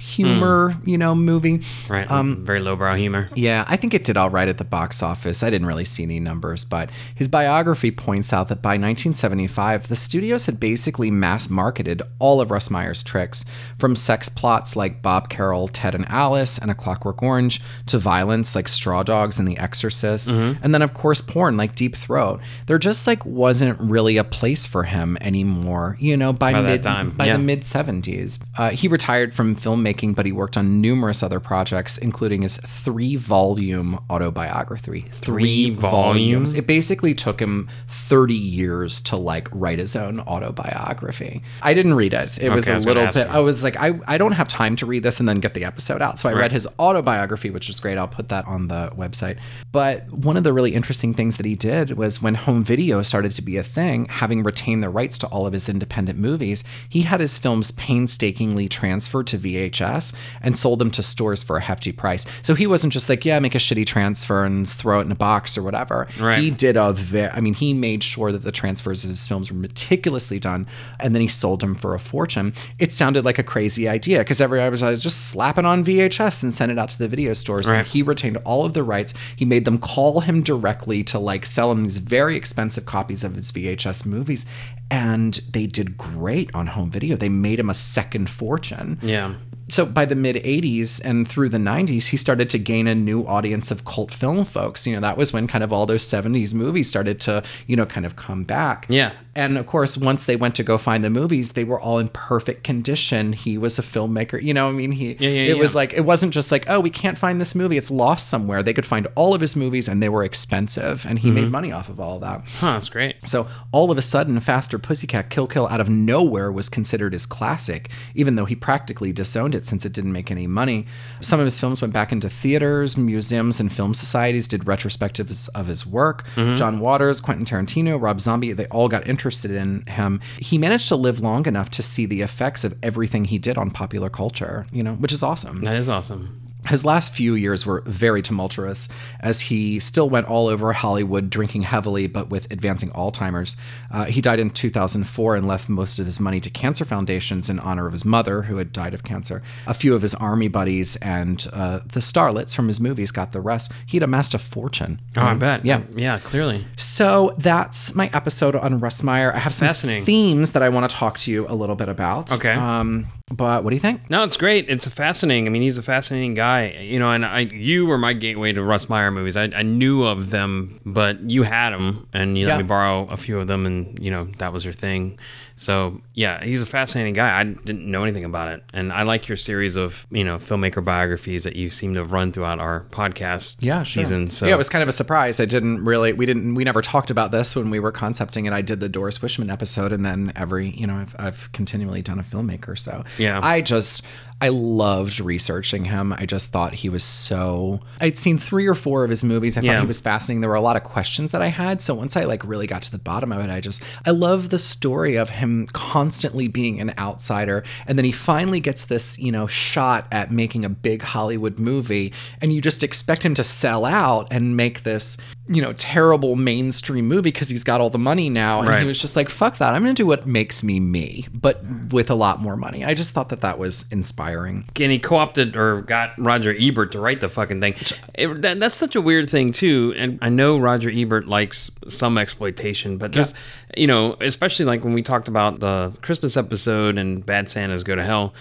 humor, you know, movie. Right. Um, Very lowbrow humor. yeah, I think it did all right at the box office. I didn't really see any numbers, but his biography points out that by 1975, the studios had basically mass marketed all of Russ Meyer's tricks, from sex plots like Bob Carroll, Ted and Alice, and A Clockwork Orange, to violence like Straw Dogs and The Exorcist, and then of course porn like Deep Throat. There just like wasn't really a place for him anymore, you know, by, By that mid time, by yeah. the mid 70s. Uh, he retired from filmmaking, but he worked on numerous other projects, including his three volume autobiography. Three volumes? It basically took him 30 years to like write his own autobiography. I didn't read it. It was Okay, I a was little bit, you. I was like, I, I don't have time to read this and then get the episode out. So I Right. read his autobiography, which is great. I'll put that on the website. But one of the really interesting things that he did was when home video started to be a thing, having retained the rights to all of his independent movies, he had his films painstakingly transferred to VHS and sold them to stores for a hefty price. So he wasn't just like, yeah, make a shitty transfer and throw it in a box or whatever. Right. He did a very, I mean, he made sure that the transfers of his films were meticulously done and then he sold them for a fortune. It sounded like a crazy idea because everybody was just slap it on VHS and send it out to the video stores. Right. And he retained all of the rights. He made them call him directly to like sell him these very expensive copies of his VHS movies. And they did great on home video. They made him a second fortune Yeah. so by the mid 80s and through the 90s he started to gain a new audience of cult film folks you know that was when kind of all those 70s movies started to you know kind of come back Yeah. And of course once they went to go find the movies they were all in perfect condition he was a filmmaker you know i mean he Yeah, yeah, it was like it wasn't just like oh we can't find this movie it's lost somewhere they could find all of his movies and they were expensive and he Mm-hmm. made money off of all of that Huh, that's great. so all of a sudden, Faster Pussycat Kill Kill out of nowhere was considered his classic, even though he practically disowned it since it didn't make any money. Some of his films went back into theaters, museums, and film societies, did retrospectives of his work. John Waters, Quentin Tarantino, Rob Zombie, they all got interested in him. He managed to live long enough to see the effects of everything he did on popular culture, you know, which is awesome. That is awesome. His last few years were very tumultuous as he still went all over Hollywood drinking heavily but with advancing Alzheimer's. Uh, he died in 2004 and left most of his money to cancer foundations in honor of his mother, who had died of cancer. A few of his army buddies and uh, the starlets from his movies got the rest. He'd amassed a fortune. Oh, I bet. Yeah. Yeah, clearly. So that's my episode on Russ Meyer. I have some Fascinating. themes that I want to talk to you a little bit about. Okay. Um, but what do you think? No, it's great. It's a fascinating. I mean, he's a fascinating guy. You know, and I, you were my gateway to Russ Meyer movies. I, I knew of them, but you had them, and you let me borrow a few of them, and you know that was your thing. So yeah, he's a fascinating guy. I didn't know anything about it, and I like your series of you know filmmaker biographies that you seem to have run throughout our podcast yeah, sure. season. So yeah, it was kind of a surprise. I didn't really, we didn't, we never talked about this when we were concepting it. I did the Doris Wishman episode, and then every, you know, I've, I've continually done a filmmaker. So Yeah. I just, I loved researching him. I just thought he was so. I'd seen three or four of his movies. I thought he was fascinating. There were a lot of questions that I had. So once I like really got to the bottom of it, I just, I love the story of him constantly being an outsider, and then he finally gets this, you know, shot at making a big Hollywood movie, and you just expect him to sell out and make this, you know, terrible mainstream movie because he's got all the money now. And Right. he was just like, "Fuck that! I'm gonna do what makes me me, but with a lot more money." I just thought that that was inspiring. and he co-opted or got Roger Ebert to write the fucking thing. It, that, that's such a weird thing too. And I know Roger Ebert likes some exploitation, but there's, you know, especially like when we talked about the Christmas episode and Bad Santas Go to Hell,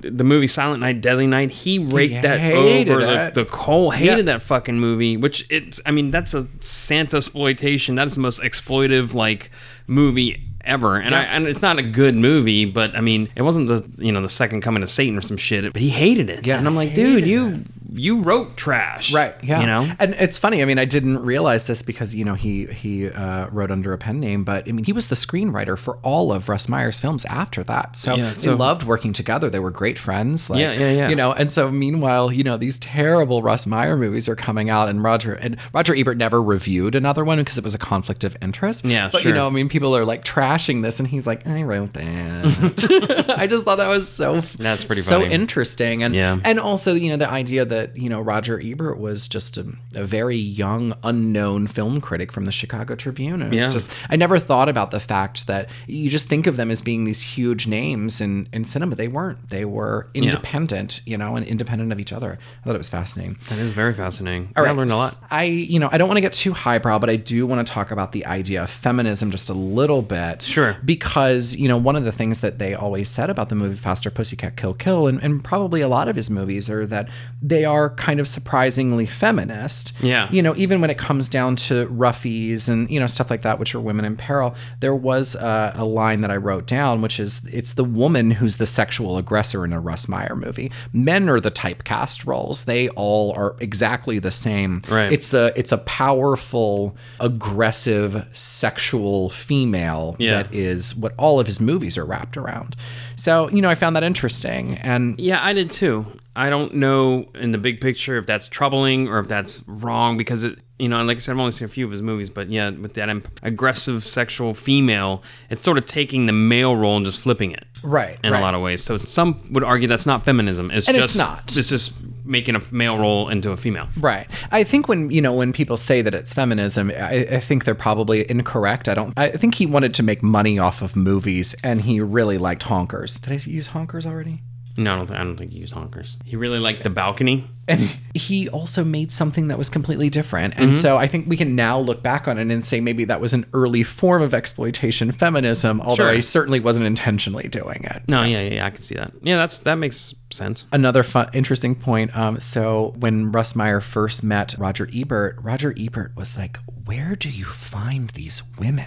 the movie Silent Night, Deadly Night. He raked that hated over the, it. the coal. Hated Yeah. that fucking movie. Which it's, I mean, that's a Santa exploitation. That is the most exploitive like movie ever and I, and it's not a good movie but i mean it wasn't the you know the second coming of satan or some shit but he hated it Yeah, and i'm like dude you you wrote trash Right. Yeah. you know and it's funny. I mean, I didn't realize this because you know he he uh, wrote under a pen name, but I mean he was the screenwriter for all of Russ Meyer's films after that. So Yeah, they so- loved working together. They were great friends. Like, Yeah, yeah, yeah. You know, and so meanwhile, you know, these terrible Russ Meyer movies are coming out, and Roger and Roger Ebert never reviewed another one because it was a conflict of interest. Yeah, but you know, I mean, people are like trashing this, and he's like, I wrote that. [laughs] [laughs] I just thought that was so That's pretty so interesting, and Yeah. and also you know the idea that that, you know, Roger Ebert was just a, a very young, unknown film critic from the Chicago Tribune. And Yeah. it's just, I never thought about the fact that you just think of them as being these huge names in, in cinema. They weren't. They were Yeah. independent, you know, and independent of each other. I thought it was fascinating. That is very fascinating. All Yeah, right. I learned a lot. I, you know, I don't want to get too highbrow, but I do want to talk about the idea of feminism just a little bit. Sure. Because, you know, one of the things that they always said about the movie Faster Pussycat Kill Kill, and, and probably a lot of his movies, are that they are kind of surprisingly feminist. Yeah. You know, even when it comes down to roughies and, you know, stuff like that, which are women in peril, there was a, a line that I wrote down, which is it's the woman who's the sexual aggressor in a Russ Meyer movie. Men are the typecast roles. They all are exactly the same. Right. It's a it's a powerful, aggressive, sexual female Yeah. that is what all of his movies are wrapped around. So, you know, I found that interesting. And Yeah, I did too. I don't know in the big picture if that's troubling or if that's wrong because it, you know, and like I said, I've only seen a few of his movies, but yeah, with that aggressive sexual female, it's sort of taking the male role and just flipping it. Right, In right. a lot of ways. So some would argue that's not feminism. It's And just it's not. It's just making a male role into a female. Right. I think when you know when people say that it's feminism, I, I think they're probably incorrect. I don't. I think he wanted to make money off of movies, and he really liked honkers. Did I use honkers already? No, I don't, th- I don't think he used honkers. He really liked the balcony. And [laughs] he also made something that was completely different. And Mhm. so I think we can now look back on it and say maybe that was an early form of exploitation feminism, although Sure. I certainly wasn't intentionally doing it. No, yeah, yeah, yeah, I can see that. Yeah, that's that makes sense. Another fun, interesting point. Um, so when Russ Meyer first met Roger Ebert, Roger Ebert was like, "Where do you find these women?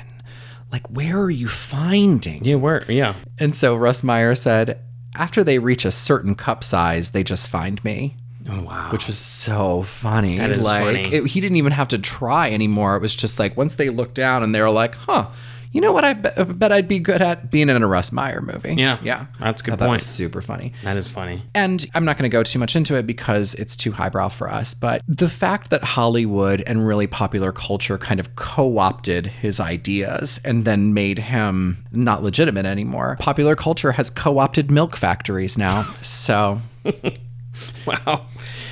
Like, where are you finding?" Yeah, where? Yeah. And so Russ Meyer said, "After they reach a certain cup size, they just find me." Oh wow. Which was so funny. That is like funny. It, he didn't even have to try anymore. It was just like once they looked down and they were like, "Huh." You know what I bet, I'd be good at being in a Russ Meyer movie. Yeah. Yeah. That's a good that point. was super funny. That is funny. And I'm not going to go too much into it because it's too highbrow for us. But the fact that Hollywood and really popular culture kind of co opted his ideas and then made him not legitimate anymore, popular culture has co opted milk factories now. So, [laughs] Wow.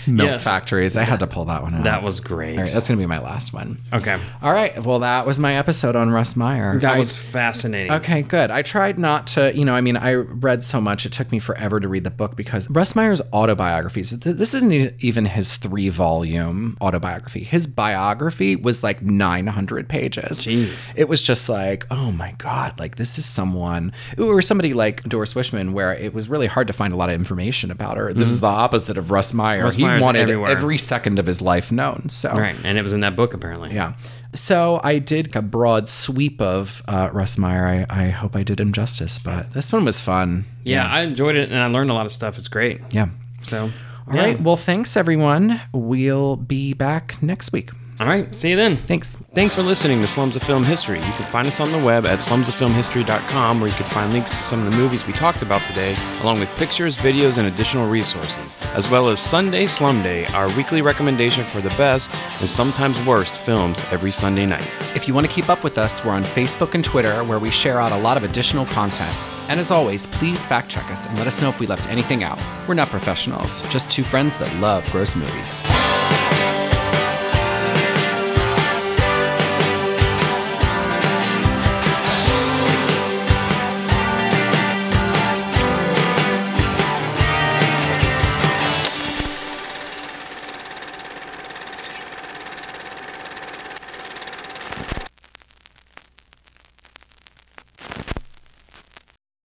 Milk Yes. factories. I had to pull that one out. That was great. All right, that's going to be my last one. Okay. All right. Well, that was my episode on Russ Meyer. That I- was fascinating. Okay, good. I tried not to, you know, I mean, I read so much, it took me forever to read the book because Russ Meyer's autobiographies, th- this isn't even his three volume autobiography. His biography was like 900 pages. Jeez. It was just like, oh my God, like this is someone, or somebody like Doris Wishman, where it was really hard to find a lot of information about her. This was the opposite of Russ Meyer. Mm-hmm. Russ he Meyer's wanted everywhere. every second of his life known. So, Right. And it was in that book apparently. yeah. So I did a broad sweep of uh, Russ Meyer. I, I hope I did him justice, but this one was fun. Yeah, I enjoyed it and I learned a lot of stuff. It's great. Yeah. So, All right. Well, thanks, everyone. We'll be back next week. All right. See you then. Thanks. Thanks for listening to Slums of Film History. You can find us on the web at slumsoffilmhistory.com where you can find links to some of the movies we talked about today, along with pictures, videos, and additional resources, as well as Sunday Slum Day, our weekly recommendation for the best and sometimes worst films every Sunday night. If you want to keep up with us, we're on Facebook and Twitter, where we share out a lot of additional content. And as always, please fact check us and let us know if we left anything out. We're not professionals, just two friends that love gross movies.